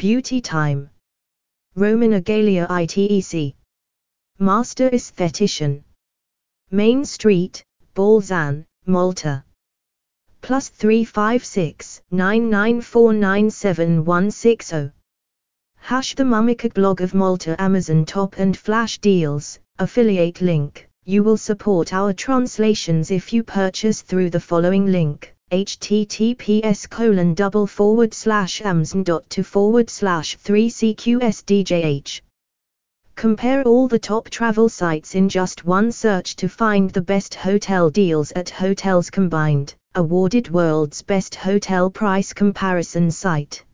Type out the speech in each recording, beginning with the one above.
Beauty Time. Roman Agalia ITEC. Master Aesthetician. Main Street, Balzan, Malta. Plus 356 99497160. Hash the Mamika blog of Malta Amazon top and flash deals, affiliate link. You will support our translations if you purchase through the following link https colon double forward slash amazon dot to forward slash 3cqsdjh. Compare all the top travel sites in just one search to find the best hotel deals at Hotels Combined, awarded world's best hotel price comparison site.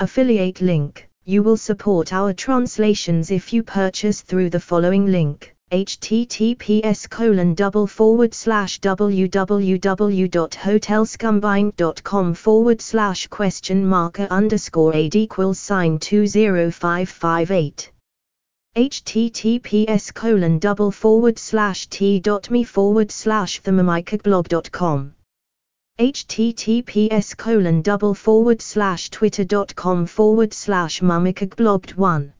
Affiliate link. You will support our translations if you purchase through the following link https colon double forward slash www.hotelscombined.com forward slash question marker underscore aid equals sign 20558 https colon double forward slash t.me forward slash themamikablog.com https colon double forward slash twitter.com forward slash mumikagblogd1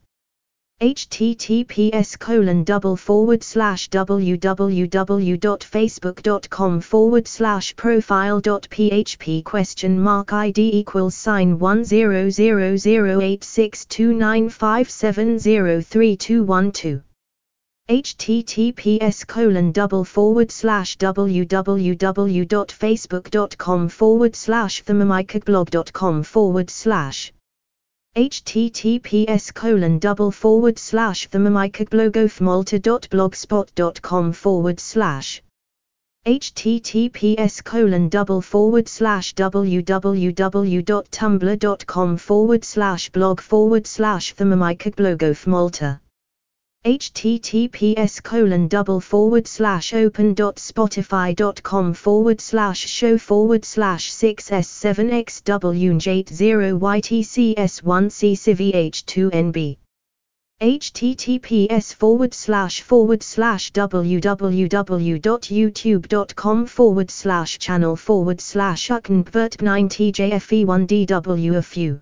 https colon double forward slash www.facebook.com forward slash profile.php question mark id equals sign 10008629570312 https colon double forward slash www.facebook.com forward slash themamikablog.com forward slash https colon double forward slash themamikablogofmalta.blogspot.com forward slash https colon double forward slash www.tumblr.com forward slash blog forward slash themamikablogofmalta https colon double forward slash open.spotify.com forward slash show forward slash 6s7x-w8-0ytcs1c-cvh2nb https forward slash forward slash www.youtube.com forward slash channel forward slash uknbvert 9tjfe1dwfu